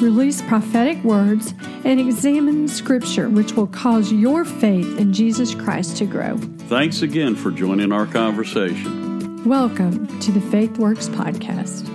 release prophetic words, and examine scripture which will cause your faith in Jesus Christ to grow. Thanks again for joining our conversation. Welcome to the Faith Works podcast.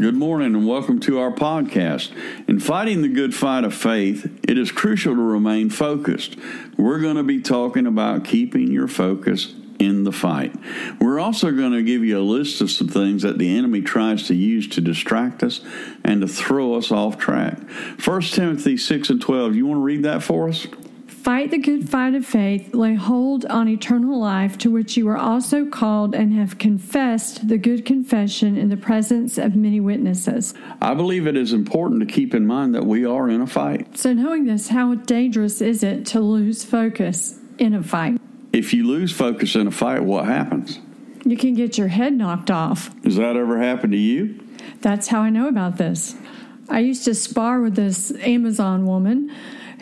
Good morning and welcome to our podcast. In fighting the good fight of faith, it is crucial to remain focused. We're going to be talking about keeping your focus in the fight. We're also going to give you a list of some things that the enemy tries to use to distract us and to throw us off track. 1 Timothy 6 and 12, you want to read that for us? Fight the good fight of faith, lay hold on eternal life, to which you are also called and have confessed the good confession in the presence of many witnesses. I believe it is important to keep in mind that we are in a fight. So, knowing this, how dangerous is it to lose focus in a fight? If you lose focus in a fight, what happens? You can get your head knocked off. Has that ever happened to you? That's how I know about this. I used to spar with this Amazon woman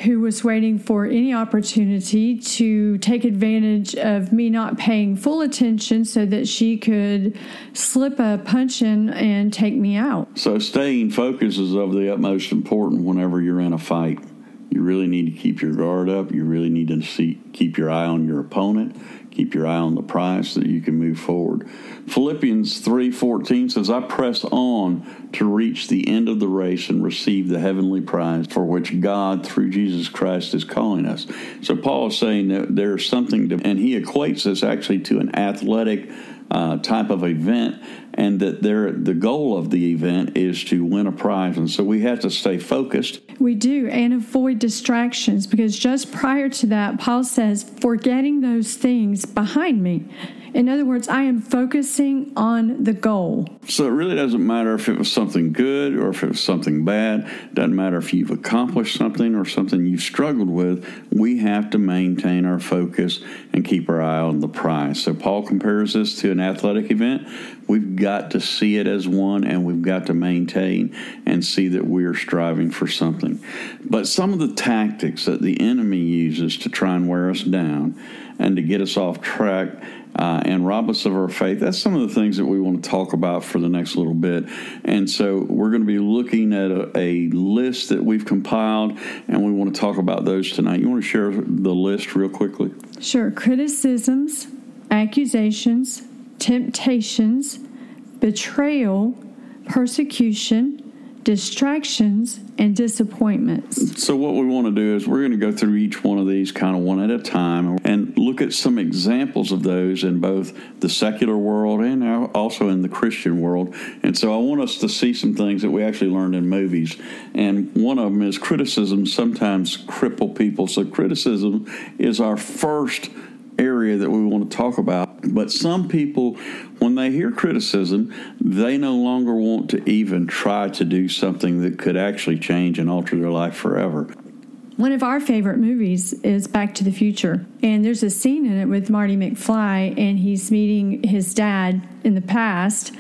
who was waiting for any opportunity to take advantage of me not paying full attention so that she could slip a punch in and take me out. So, staying focused is of the utmost important whenever you're in a fight. You really need to keep your guard up. You really need to see, keep your eye on your opponent. Keep your eye on the prize so that you can move forward. Philippians 3:14 says, "I press on to reach the end of the race and receive the heavenly prize for which God through Jesus Christ is calling us." So Paul is saying that there's something to, and he equates this actually to an athletic uh, type of event, and that there the goal of the event is to win a prize, and so we have to stay focused. We do, and avoid distractions because just prior to that, Paul says, "Forgetting those things behind me." In other words, I am focusing on the goal. So it really doesn't matter if it was something good or if it was something bad. Doesn't matter if you've accomplished something or something you've struggled with. We have to maintain our focus and keep our eye on the prize. So Paul compares this to an athletic event. We've got to see it as one and we've got to maintain and see that we're striving for something. But some of the tactics that the enemy uses to try and wear us down and to get us off track uh, and rob us of our faith. That's some of the things that we want to talk about for the next little bit. And so we're going to be looking at a, a list that we've compiled, and we want to talk about those tonight. You want to share the list real quickly? Sure. Criticisms, accusations, temptations, betrayal, persecution, distractions, and disappointments. So, what we want to do is we're going to go through each one of these kind of one at a time and look at some examples of those in both the secular world and also in the Christian world. And so, I want us to see some things that we actually learned in movies. And one of them is criticism sometimes cripple people. So, criticism is our first area that we want to talk about. But some people, when they hear criticism, they no longer want to even try to do something that could actually change and alter their life forever. One of our favorite movies is Back to the Future. And there's a scene in it with Marty McFly, and he's meeting his dad in the past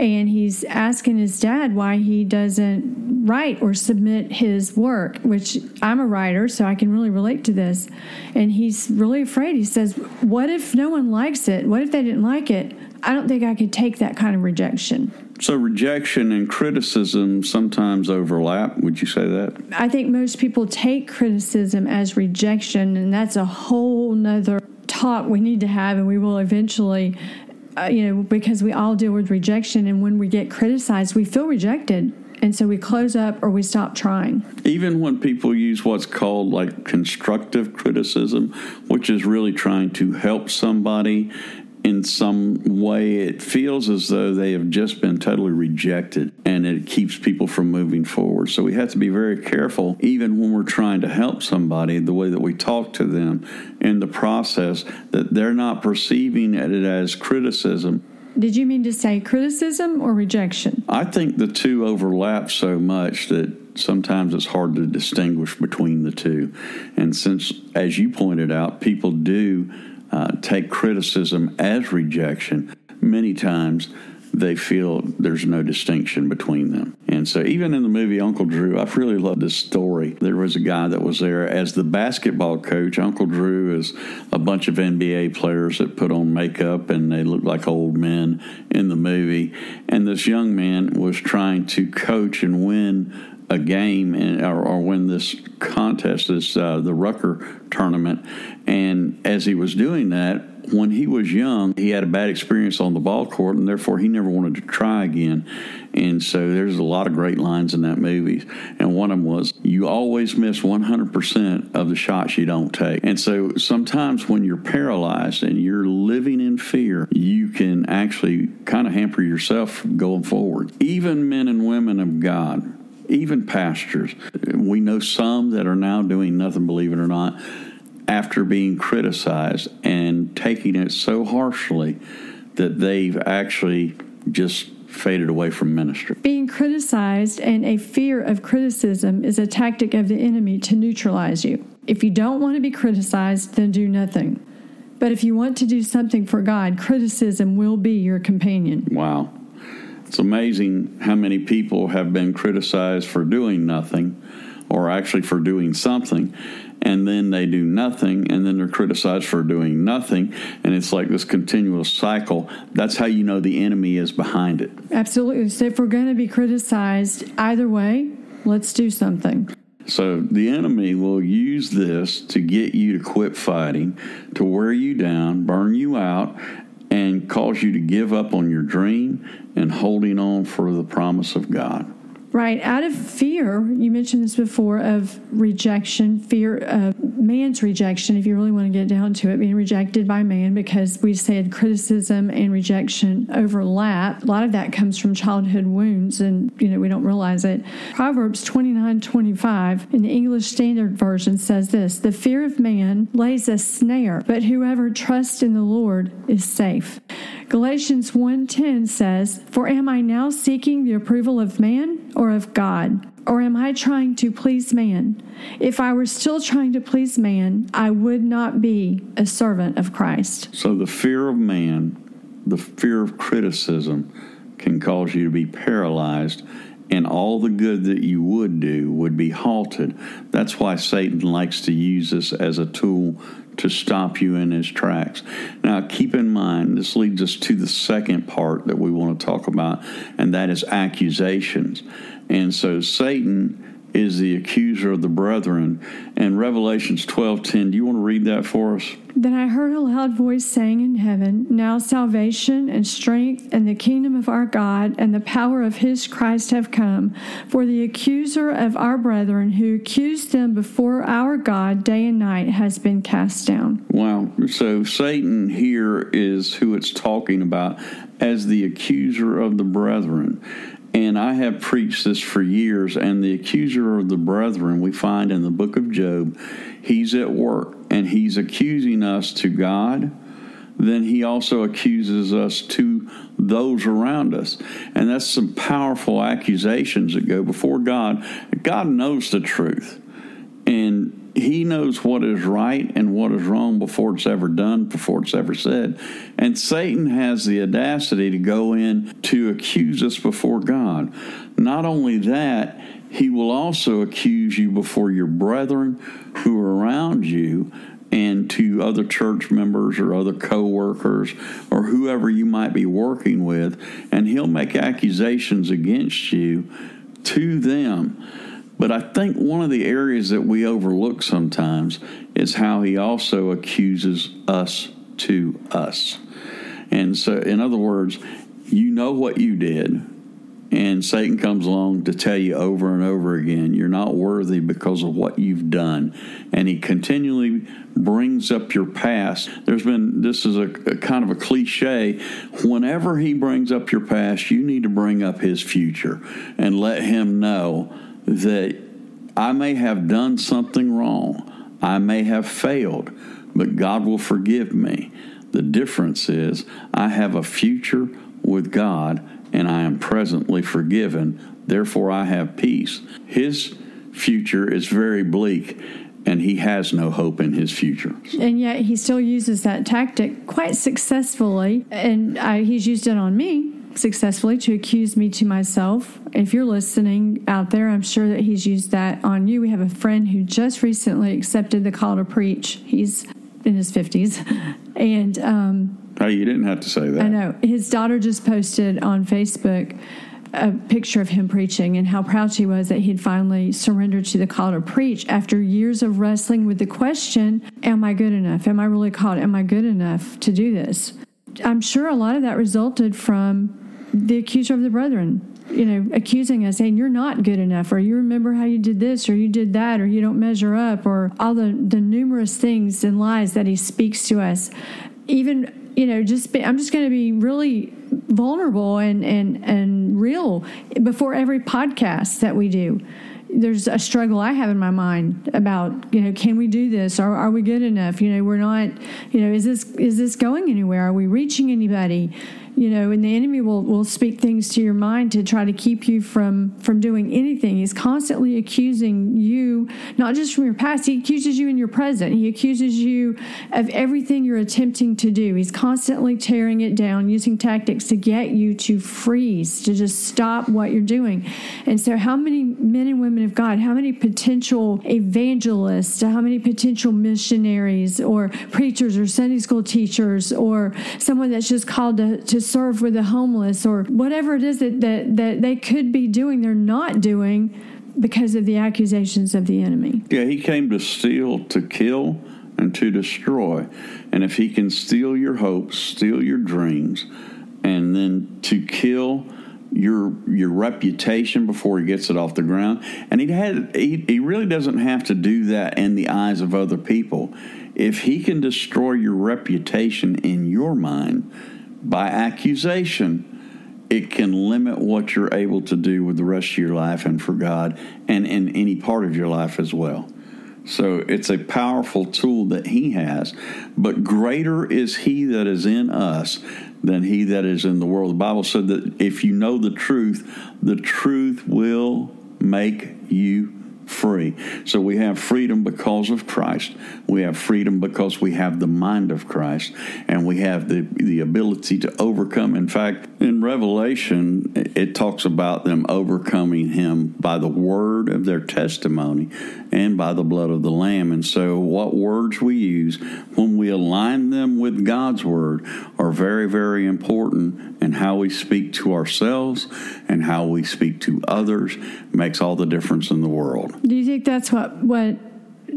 and he's asking his dad why he doesn't write or submit his work, which I'm a writer, so I can really relate to this. And he's really afraid. He says, What if no one likes it? What if they didn't like it? I don't think I could take that kind of rejection. So, rejection and criticism sometimes overlap. Would you say that? I think most people take criticism as rejection, and that's a whole nother talk we need to have, and we will eventually uh, you know, because we all deal with rejection, and when we get criticized, we feel rejected. And so we close up or we stop trying. Even when people use what's called like constructive criticism, which is really trying to help somebody in some way, it feels as though they have just been totally rejected and it keeps people from moving forward. So we have to be very careful, even when we're trying to help somebody, the way that we talk to them in the process, that they're not perceiving it as criticism. Did you mean to say criticism or rejection? I think the two overlap so much that sometimes it's hard to distinguish between the two. And since, as you pointed out, people do uh, take criticism as rejection, many times they feel there's no distinction between them. And so, even in the movie Uncle Drew, I really love this story. There was a guy that was there as the basketball coach. Uncle Drew is a bunch of NBA players that put on makeup and they look like old men in the movie. And this young man was trying to coach and win a game or, or win this contest, this uh, the Rucker tournament. And as he was doing that, when he was young, he had a bad experience on the ball court, and therefore he never wanted to try again. And so there's a lot of great lines in that movie. And one of them was, You always miss 100% of the shots you don't take. And so sometimes when you're paralyzed and you're living in fear, you can actually kind of hamper yourself going forward. Even men and women of God, even pastors, we know some that are now doing nothing, believe it or not after being criticized and taking it so harshly that they've actually just faded away from ministry. Being criticized and a fear of criticism is a tactic of the enemy to neutralize you. If you don't want to be criticized, then do nothing. But if you want to do something for God, criticism will be your companion. Wow. It's amazing how many people have been criticized for doing nothing or actually for doing something and then they do nothing, and then they're criticized for doing nothing, and it's like this continuous cycle. That's how you know the enemy is behind it. Absolutely. So if we're going to be criticized either way, let's do something. So the enemy will use this to get you to quit fighting, to wear you down, burn you out, and cause you to give up on your dream and holding on for the promise of God. Right. Out of fear, you mentioned this before, of rejection, fear of man's rejection, if you really want to get down to it, being rejected by man, because we said criticism and rejection overlap. A lot of that comes from childhood wounds, and, you know, we don't realize it. Proverbs 29 25 in the English Standard Version says this The fear of man lays a snare, but whoever trusts in the Lord is safe. Galatians 1:10 says, "For am I now seeking the approval of man or of God? Or am I trying to please man? If I were still trying to please man, I would not be a servant of Christ." So the fear of man, the fear of criticism can cause you to be paralyzed and all the good that you would do would be halted. That's why Satan likes to use this as a tool to stop you in his tracks. Now, keep in mind, this leads us to the second part that we want to talk about, and that is accusations. And so, Satan is the accuser of the brethren. And Revelations 12:10, do you want to read that for us? Then I heard a loud voice saying in heaven, Now salvation and strength and the kingdom of our God and the power of his Christ have come. For the accuser of our brethren who accused them before our God day and night has been cast down. Wow. So Satan here is who it's talking about as the accuser of the brethren. And I have preached this for years. And the accuser of the brethren, we find in the book of Job, he's at work and he's accusing us to God. Then he also accuses us to those around us. And that's some powerful accusations that go before God. God knows the truth. And he knows what is right and what is wrong before it's ever done, before it's ever said. And Satan has the audacity to go in to accuse us before God. Not only that, he will also accuse you before your brethren who are around you and to other church members or other co-workers or whoever you might be working with and he'll make accusations against you to them but I think one of the areas that we overlook sometimes is how he also accuses us to us. And so, in other words, you know what you did, and Satan comes along to tell you over and over again, you're not worthy because of what you've done. And he continually brings up your past. There's been, this is a, a, kind of a cliche. Whenever he brings up your past, you need to bring up his future and let him know that I may have done something wrong, I may have failed, but God will forgive me. The difference is I have a future with God and I am presently forgiven. Therefore, I have peace. His future is very bleak, and he has no hope in his future. And yet he still uses that tactic quite successfully, and I, he's used it on me successfully to accuse me to myself. If you're listening out there, I'm sure that he's used that on you. We have a friend who just recently accepted the call to preach. He's in his 50s. And um, hey, you didn't have to say that. I know. His daughter just posted on Facebook a picture of him preaching and how proud she was that he'd finally surrendered to the call to preach after years of wrestling with the question Am I good enough? Am I really called? Am I good enough to do this? I'm sure a lot of that resulted from the accuser of the brethren, you know, accusing us, saying, You're not good enough, or you remember how you did this, or you did that, or you don't measure up, or all the, the numerous things and lies that he speaks to us. Even, you know, just be, I'm just going to be really vulnerable and, and, and real before every podcast that we do. There's a struggle I have in my mind about you know can we do this? Are, are we good enough? You know we're not you know is this is this going anywhere? Are we reaching anybody you know and the enemy will will speak things to your mind to try to keep you from from doing anything. He's constantly accusing you not just from your past he accuses you in your present. He accuses you of everything you're attempting to do. He's constantly tearing it down using tactics to get you to freeze to just stop what you're doing. And so how many men and women of god how many potential evangelists how many potential missionaries or preachers or sunday school teachers or someone that's just called to, to serve with the homeless or whatever it is that, that, that they could be doing, they're not doing because of the accusations of the enemy. Yeah, he came to steal, to kill, and to destroy. And if he can steal your hopes, steal your dreams, and then to kill your your reputation before he gets it off the ground, and he had he, he really doesn't have to do that in the eyes of other people. If he can destroy your reputation in your mind, by accusation, it can limit what you're able to do with the rest of your life and for God and in any part of your life as well. So it's a powerful tool that He has, but greater is He that is in us than He that is in the world. The Bible said that if you know the truth, the truth will make you free. So we have freedom because of Christ. We have freedom because we have the mind of Christ and we have the, the ability to overcome. In fact, in Revelation, it talks about them overcoming him by the word of their testimony and by the blood of the Lamb. And so, what words we use when we align them with God's word are very, very important. And how we speak to ourselves and how we speak to others makes all the difference in the world. Do you think that's what what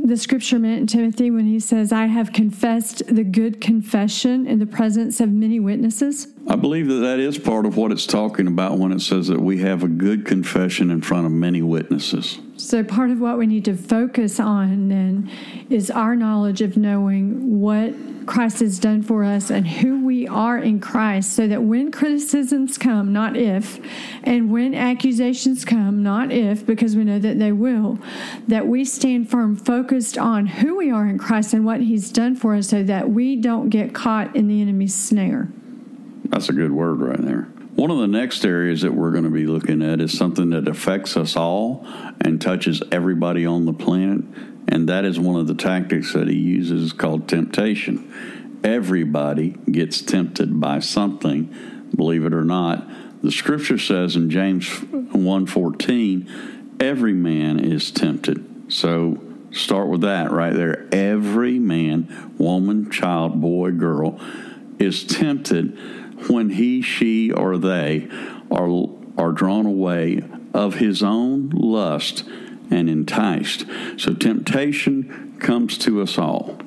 the scripture meant in Timothy when he says, I have confessed the good confession in the presence of many witnesses? I believe that that is part of what it's talking about when it says that we have a good confession in front of many witnesses. So, part of what we need to focus on then is our knowledge of knowing what Christ has done for us and who we are in Christ, so that when criticisms come, not if, and when accusations come, not if, because we know that they will, that we stand firm, focused on who we are in Christ and what He's done for us, so that we don't get caught in the enemy's snare. That's a good word right there. One of the next areas that we're going to be looking at is something that affects us all and touches everybody on the planet, and that is one of the tactics that he uses called temptation. Everybody gets tempted by something, believe it or not. The scripture says in James 1:14, every man is tempted. So start with that right there. Every man, woman, child, boy, girl is tempted when he, she, or they are, are drawn away of his own lust and enticed. So temptation comes to us all.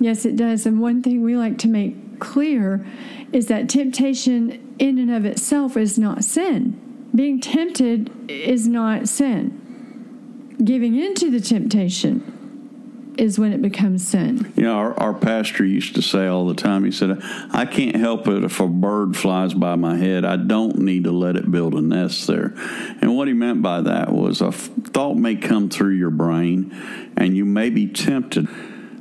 Yes, it does. And one thing we like to make clear is that temptation in and of itself is not sin. Being tempted is not sin. Giving into the temptation is when it becomes sin. You know, our, our pastor used to say all the time, he said, I can't help it if a bird flies by my head. I don't need to let it build a nest there. And what he meant by that was a thought may come through your brain and you may be tempted.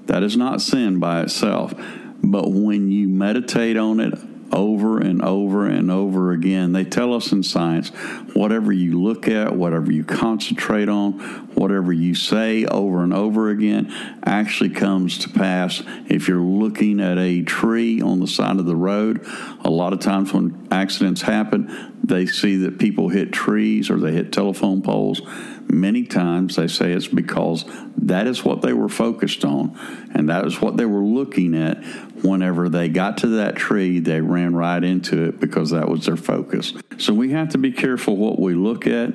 That is not sin by itself. But when you meditate on it over and over and over again. They tell us in science whatever you look at, whatever you concentrate on, whatever you say over and over again actually comes to pass. If you're looking at a tree on the side of the road, a lot of times when accidents happen, they see that people hit trees or they hit telephone poles. Many times they say it's because that is what they were focused on and that is what they were looking at. Whenever they got to that tree, they ran right into it because that was their focus. So we have to be careful what we look at,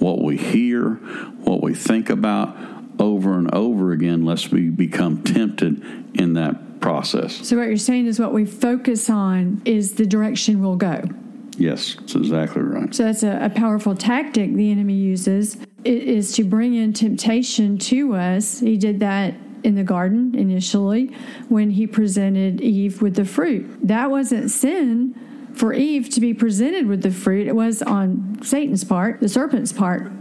what we hear, what we think about over and over again, lest we become tempted in that process. So, what you're saying is what we focus on is the direction we'll go. Yes, that's exactly right. So that's a, a powerful tactic the enemy uses is to bring in temptation to us. He did that in the garden initially when he presented Eve with the fruit. That wasn't sin for Eve to be presented with the fruit. It was on Satan's part, the serpent's part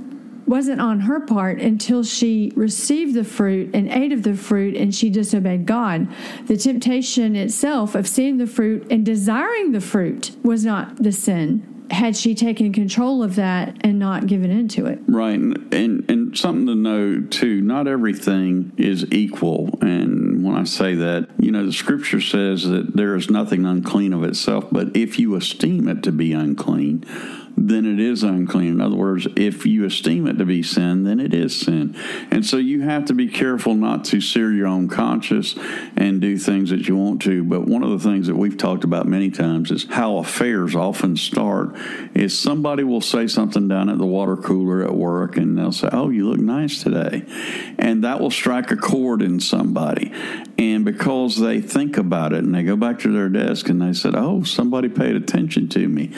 wasn't on her part until she received the fruit and ate of the fruit and she disobeyed God. The temptation itself of seeing the fruit and desiring the fruit was not the sin had she taken control of that and not given into it. Right. And, and, something to know too, not everything is equal. And when I say that, you know, the scripture says that there is nothing unclean of itself, but if you esteem it to be unclean, then it is unclean. In other words, if you esteem it to be sin, then it is sin. And so you have to be careful not to sear your own conscience and do things that you want to. But one of the things that we've talked about many times is how affairs often start is somebody will say something down at the water cooler at work and they'll say, Oh, you look nice today. And that will strike a chord in somebody. And because they think about it and they go back to their desk and they said, Oh, somebody paid attention to me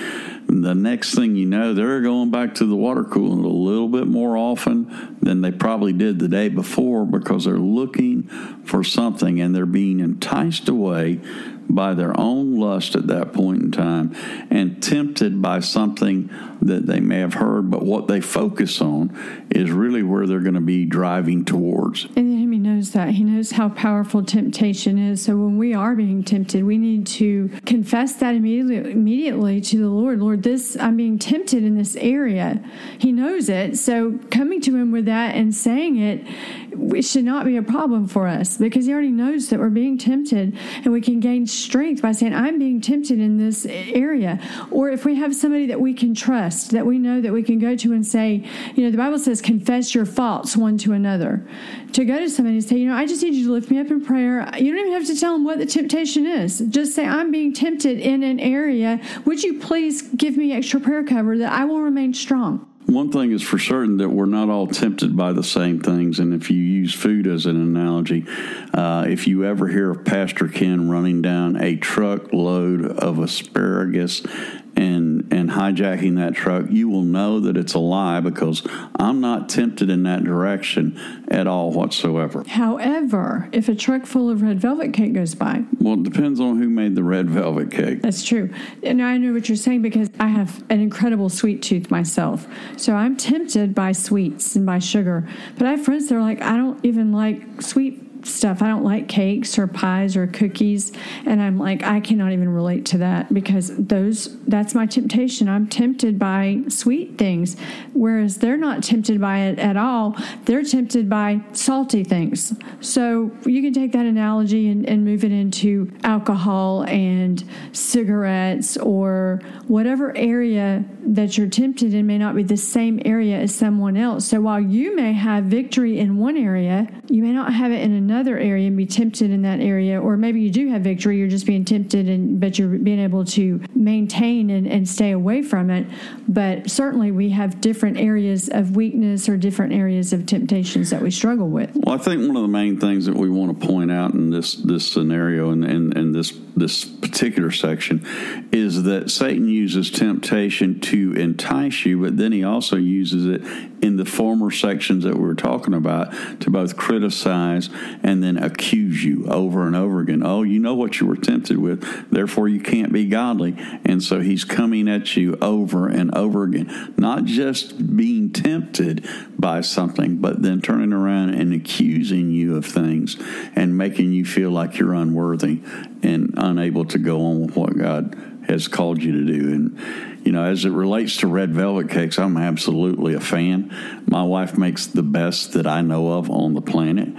the next thing you know, they're going back to the water cooler a little bit more often than they probably did the day before because they're looking for something and they're being enticed away by their own lust at that point in time and tempted by something that they may have heard, but what they focus on is really where they're going to be driving towards. And the enemy knows that. He knows how powerful temptation is. So when we are being tempted, we need to confess that immediately immediately to the Lord. Lord, this I'm being tempted in this area. He knows it. So coming to him with that and saying it, it should not be a problem for us because he already knows that we're being tempted and we can gain strength by saying, I'm being tempted in this area. Or if we have somebody that we can trust, that we know that we can go to and say, you know, the Bible says, confess your faults one to another. To go to somebody and say, you know, I just need you to lift me up in prayer. You don't even have to tell them what the temptation is. Just say, I'm being tempted in an area. Would you please give me extra prayer cover that I will remain strong? One thing is for certain that we're not all tempted by the same things. And if you use food as an analogy, uh, if you ever hear of Pastor Ken running down a truckload of asparagus and and hijacking that truck, you will know that it's a lie because I'm not tempted in that direction at all whatsoever. However, if a truck full of red velvet cake goes by, well, it depends on who made the red velvet cake. That's true, and I know what you're saying because I have an incredible sweet tooth myself, so I'm tempted by sweets and by sugar. But I have friends that are like, I don't even like sweet stuff. I don't like cakes or pies or cookies. And I'm like, I cannot even relate to that because those that's my temptation. I'm tempted by sweet things. Whereas they're not tempted by it at all. They're tempted by salty things. So you can take that analogy and, and move it into alcohol and cigarettes or whatever area that you're tempted in may not be the same area as someone else. So while you may have victory in one area, you may not have it in another another area and be tempted in that area, or maybe you do have victory, you're just being tempted, and but you're being able to maintain and, and stay away from it. But certainly, we have different areas of weakness or different areas of temptations that we struggle with. Well, I think one of the main things that we want to point out in this this scenario and, and, and this this particular section is that Satan uses temptation to entice you, but then he also uses it in the former sections that we were talking about to both criticize and then accuse you over and over again. Oh, you know what you were tempted with, therefore you can't be godly. And so he's coming at you over and over again, not just being tempted by something, but then turning around and accusing you of things and making you feel like you're unworthy and unable to go on with what God has called you to do. And, you know, as it relates to red velvet cakes, I'm absolutely a fan. My wife makes the best that I know of on the planet,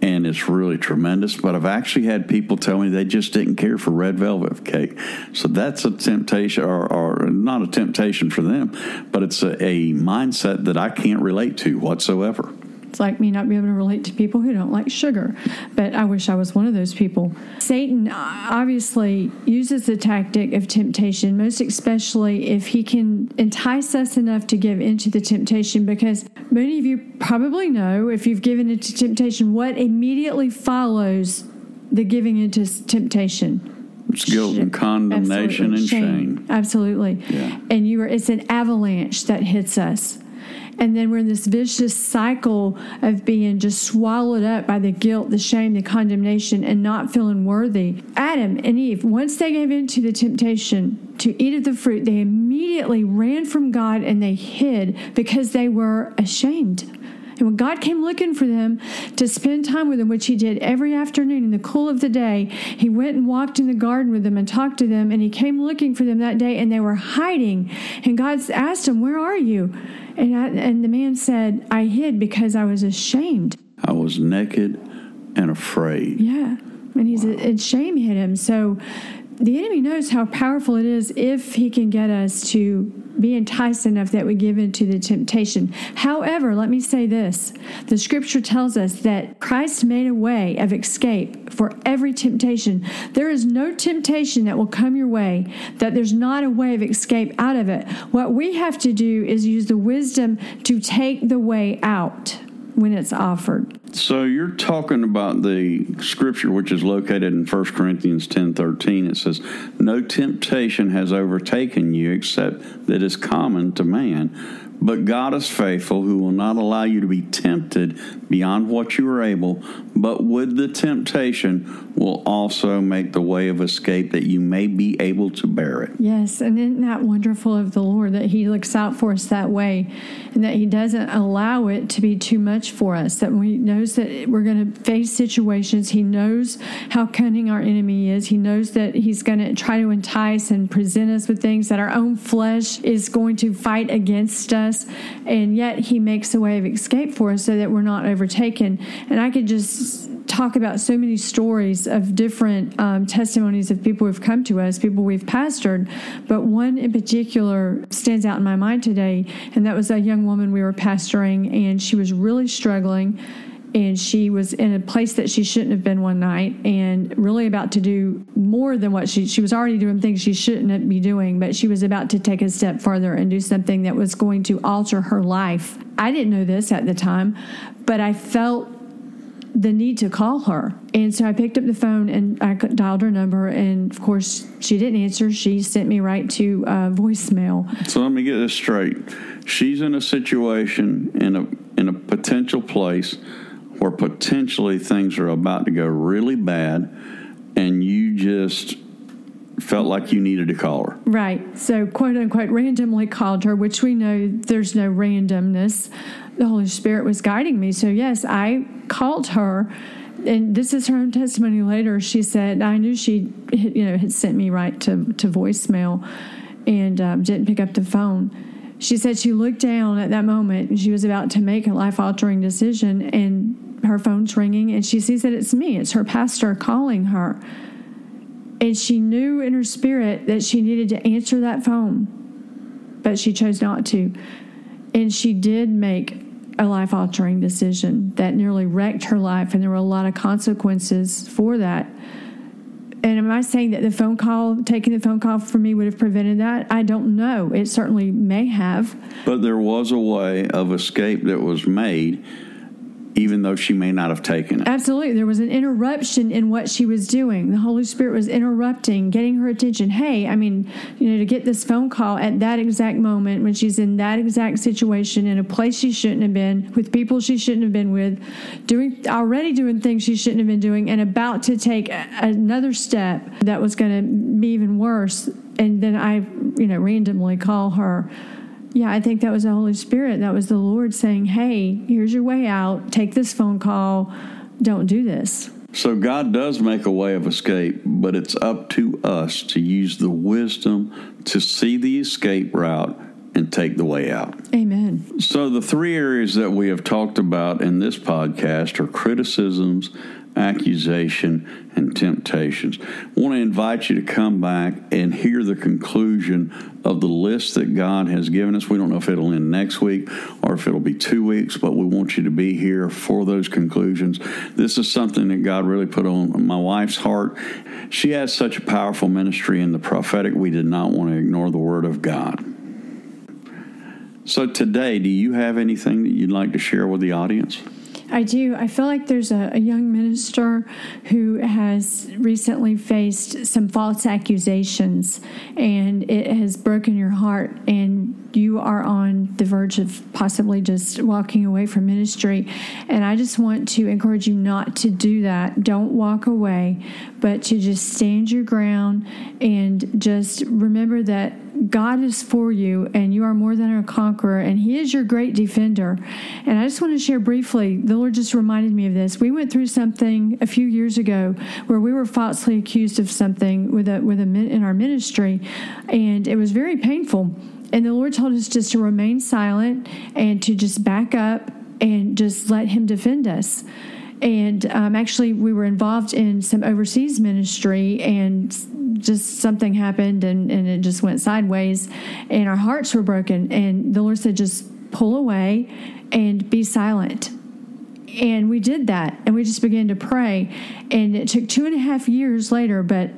and it's really tremendous. But I've actually had people tell me they just didn't care for red velvet cake. So that's a temptation, or, or not a temptation for them, but it's a, a mindset that I can't relate to whatsoever. It's like me not being able to relate to people who don't like sugar, but I wish I was one of those people. Satan uh, obviously uses the tactic of temptation, most especially if he can entice us enough to give into the temptation, because many of you probably know if you've given into temptation what immediately follows the giving into temptation. It's guilt and condemnation Absolutely. and shame. shame. Absolutely. Yeah. And you are it's an avalanche that hits us. And then we're in this vicious cycle of being just swallowed up by the guilt, the shame, the condemnation, and not feeling worthy. Adam and Eve, once they gave in to the temptation to eat of the fruit, they immediately ran from God and they hid because they were ashamed. And when God came looking for them to spend time with them, which He did every afternoon in the cool of the day, He went and walked in the garden with them and talked to them. And He came looking for them that day, and they were hiding. And God asked them, Where are you? And, I, and the man said, I hid because I was ashamed. I was naked and afraid. Yeah. And he's wow. and shame hit him. So the enemy knows how powerful it is if he can get us to be enticed enough that we give in to the temptation. However, let me say this the scripture tells us that Christ made a way of escape for every temptation. There is no temptation that will come your way that there's not a way of escape out of it. What we have to do is use the wisdom to take the way out when it's offered. So you're talking about the scripture which is located in 1 Corinthians 10:13 it says no temptation has overtaken you except that is common to man but God is faithful, who will not allow you to be tempted beyond what you are able, but with the temptation will also make the way of escape that you may be able to bear it. Yes, and isn't that wonderful of the Lord that He looks out for us that way and that He doesn't allow it to be too much for us, that He knows that we're going to face situations. He knows how cunning our enemy is. He knows that He's going to try to entice and present us with things that our own flesh is going to fight against us us, and yet He makes a way of escape for us so that we're not overtaken. And I could just talk about so many stories of different um, testimonies of people who've come to us, people we've pastored, but one in particular stands out in my mind today, and that was a young woman we were pastoring, and she was really struggling and she was in a place that she shouldn't have been one night and really about to do more than what she she was already doing things she shouldn't be doing but she was about to take a step further and do something that was going to alter her life i didn't know this at the time but i felt the need to call her. And so I picked up the phone and I dialed her number. And of course, she didn't answer. She sent me right to uh, voicemail. So let me get this straight. She's in a situation in a in a potential place where potentially things are about to go really bad and you just felt like you needed to call her. Right. So, quote unquote, randomly called her, which we know there's no randomness. The Holy Spirit was guiding me. So, yes, I called her. And this is her own testimony later. She said, I knew she, you know, had sent me right to, to voicemail and um, didn't pick up the phone. She said she looked down at that moment and she was about to make a life altering decision. And her phone's ringing and she sees that it's me. It's her pastor calling her. And she knew in her spirit that she needed to answer that phone, but she chose not to. And she did make a life altering decision that nearly wrecked her life, and there were a lot of consequences for that. And am I saying that the phone call, taking the phone call for me, would have prevented that? I don't know. It certainly may have. But there was a way of escape that was made even though she may not have taken it. Absolutely. There was an interruption in what she was doing. The Holy Spirit was interrupting, getting her attention. Hey, I mean, you know, to get this phone call at that exact moment when she's in that exact situation in a place she shouldn't have been, with people she shouldn't have been with, doing already doing things she shouldn't have been doing, and about to take another step that was going to be even worse. And then I, you know, randomly call her yeah, I think that was the Holy Spirit. That was the Lord saying, hey, here's your way out. Take this phone call. Don't do this. So God does make a way of escape, but it's up to us to use the wisdom to see the escape route and take the way out. Amen. So, the three areas that we have talked about in this podcast are criticisms, accusation, and temptations. I want to invite you to come back and hear the conclusion of the list that God has given us. We don't know if it'll end next week or if it'll be two weeks, but we want you to be here for those conclusions. This is something that God really put on my wife's heart. She has such a powerful ministry in the prophetic. We did not want to ignore the Word of God. So, today, do you have anything that you'd like to share with the audience? I do. I feel like there's a, a, young minister who has recently faced some false accusations, and it has broken your heart, and you are on the verge of possibly just walking away from ministry. And I just want to encourage you not to do that. Don't walk away, but to just stand your ground and just remember that God is for you and you are more than a conqueror and He is your great defender. And I just want to share briefly, the Lord just reminded me of this. We went through something a few years ago where we were falsely accused of something with a, with a, in our ministry, and it was very painful. And the Lord told us just to remain silent and to just back up and just let Him defend us and um, actually we were involved in some overseas ministry and just something happened and, and it just went sideways and our hearts were broken. And the lord said just pull away and be silent. And we did that and we just began to pray. And it took two and a half years later but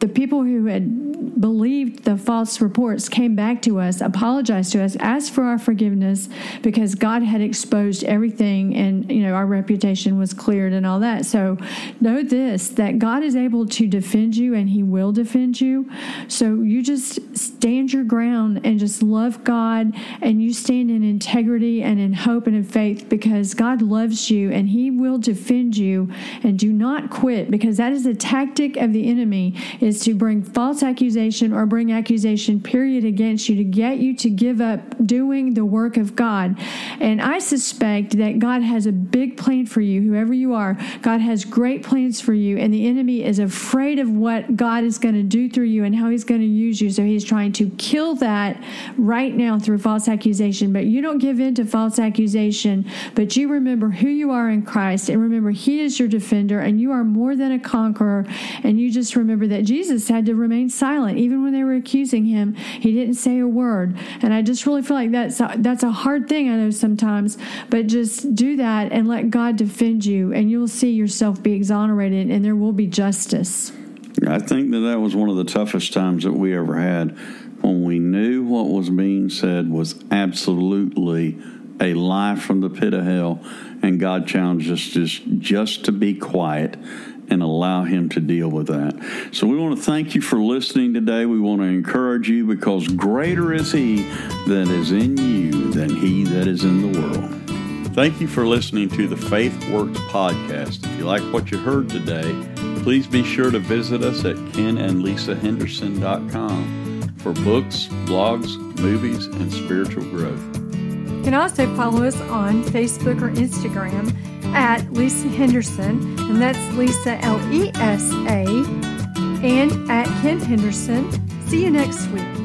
the people who had believed the false reports came back to us, apologized to us, asked for our forgiveness because God had exposed everything and you know our reputation was cleared and all that. So know this that God is able to defend you and he will defend you. So you just stand your ground and just love God and you stand in integrity and in hope and in faith because God loves you and he will defend you and do not quit because that is a tactic of the enemy is to bring false accusation or bring accusation, period, against you to get you to give up doing the work of God. And I suspect that God has a big plan for you, whoever you are. God has great plans for you, and the enemy is afraid of what God is going to do through you and how he's going to use you. So he's trying to kill that right now through false accusation. But you don't give in to false accusation, but you remember who you are in Christ and remember he is your defender and you are more than a conqueror. And you just remember that Jesus had to remain silent even when they were accusing him, he didn't say a word. And I just really feel like that's a, that's a hard thing. I know sometimes, but just do that and let God defend you, and you'll see yourself be exonerated, and there will be justice. I think that that was one of the toughest times that we ever had when we knew what was being said was absolutely a lie from the pit of hell, and God challenged us just just to be quiet and allow Him to deal with that. So we want to thank you for listening today. We want to encourage you because greater is He that is in you than He that is in the world. Thank you for listening to the Faith Works podcast. If you like what you heard today, please be sure to visit us at kenandlesahenderson.com for books, blogs, movies, and spiritual growth. You can also follow us on Facebook or Instagram at Lesa Henderson, and that's Lesa L E S A, and at Ken Henderson. See you next week.